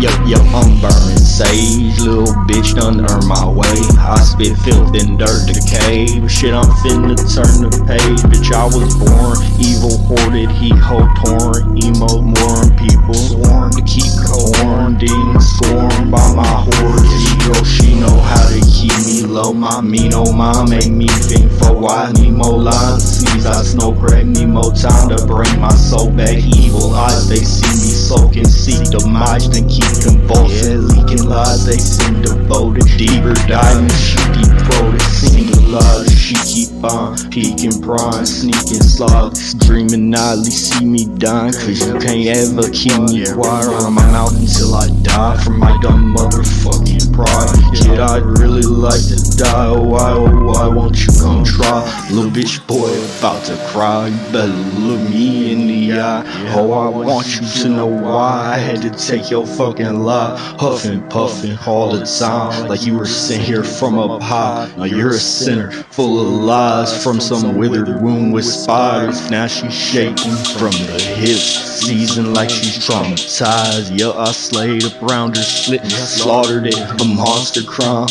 Yo, yo, I'm burning sage, little bitch done earn my way. I spit filth and dirt decay. Shit, I'm finna turn the page. Bitch, I was born evil, hoarded, heat, hoe torn, emo, more people sworn to keep demons scorned by my horde. Ego, she know how to keep me low. My mean old mom make me think for why more lines sneeze. I snow crack Nemo time to bring my soul they see me soaking, seek demise, then keep convulsing. Leaking lies, they seem devoted. Deeper diving, she deep throated. Single lies, she keep on peeking, prime, sneaking, slog. Dreaming nightly, see me dying, cause you can't ever keep me quiet. Run my mouth until I die from my dumb motherfucking pride. Kid, I'd really like to die. Oh, why, oh, why won't you come try? Little bitch boy about to cry. You better look me in the eye. Oh, I want you to know why I had to take your fucking life. Huffing, puffing all the time. Like you were sent here from up high. Now you're a sinner full of lies from some withered womb with spiders. Now she's shaking from the hips. Seasoned like she's traumatized. Yeah, I slayed up round her slit, slaughtered it. A monster crime.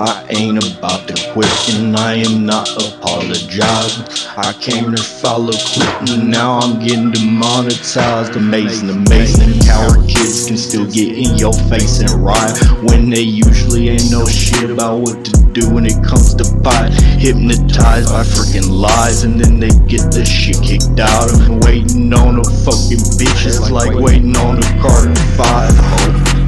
I ain't about to quit, and I am not apologizing. I came to follow Clinton, now I'm getting demonetized. Amazing, amazing. Coward kids can still get in your face and ride when they usually ain't no shit about what to do when it comes to fight. Hypnotized by freaking lies, and then they get the shit kicked out of them. Waiting on a fucking bitch, it's like waiting on a Carter 5. Hope.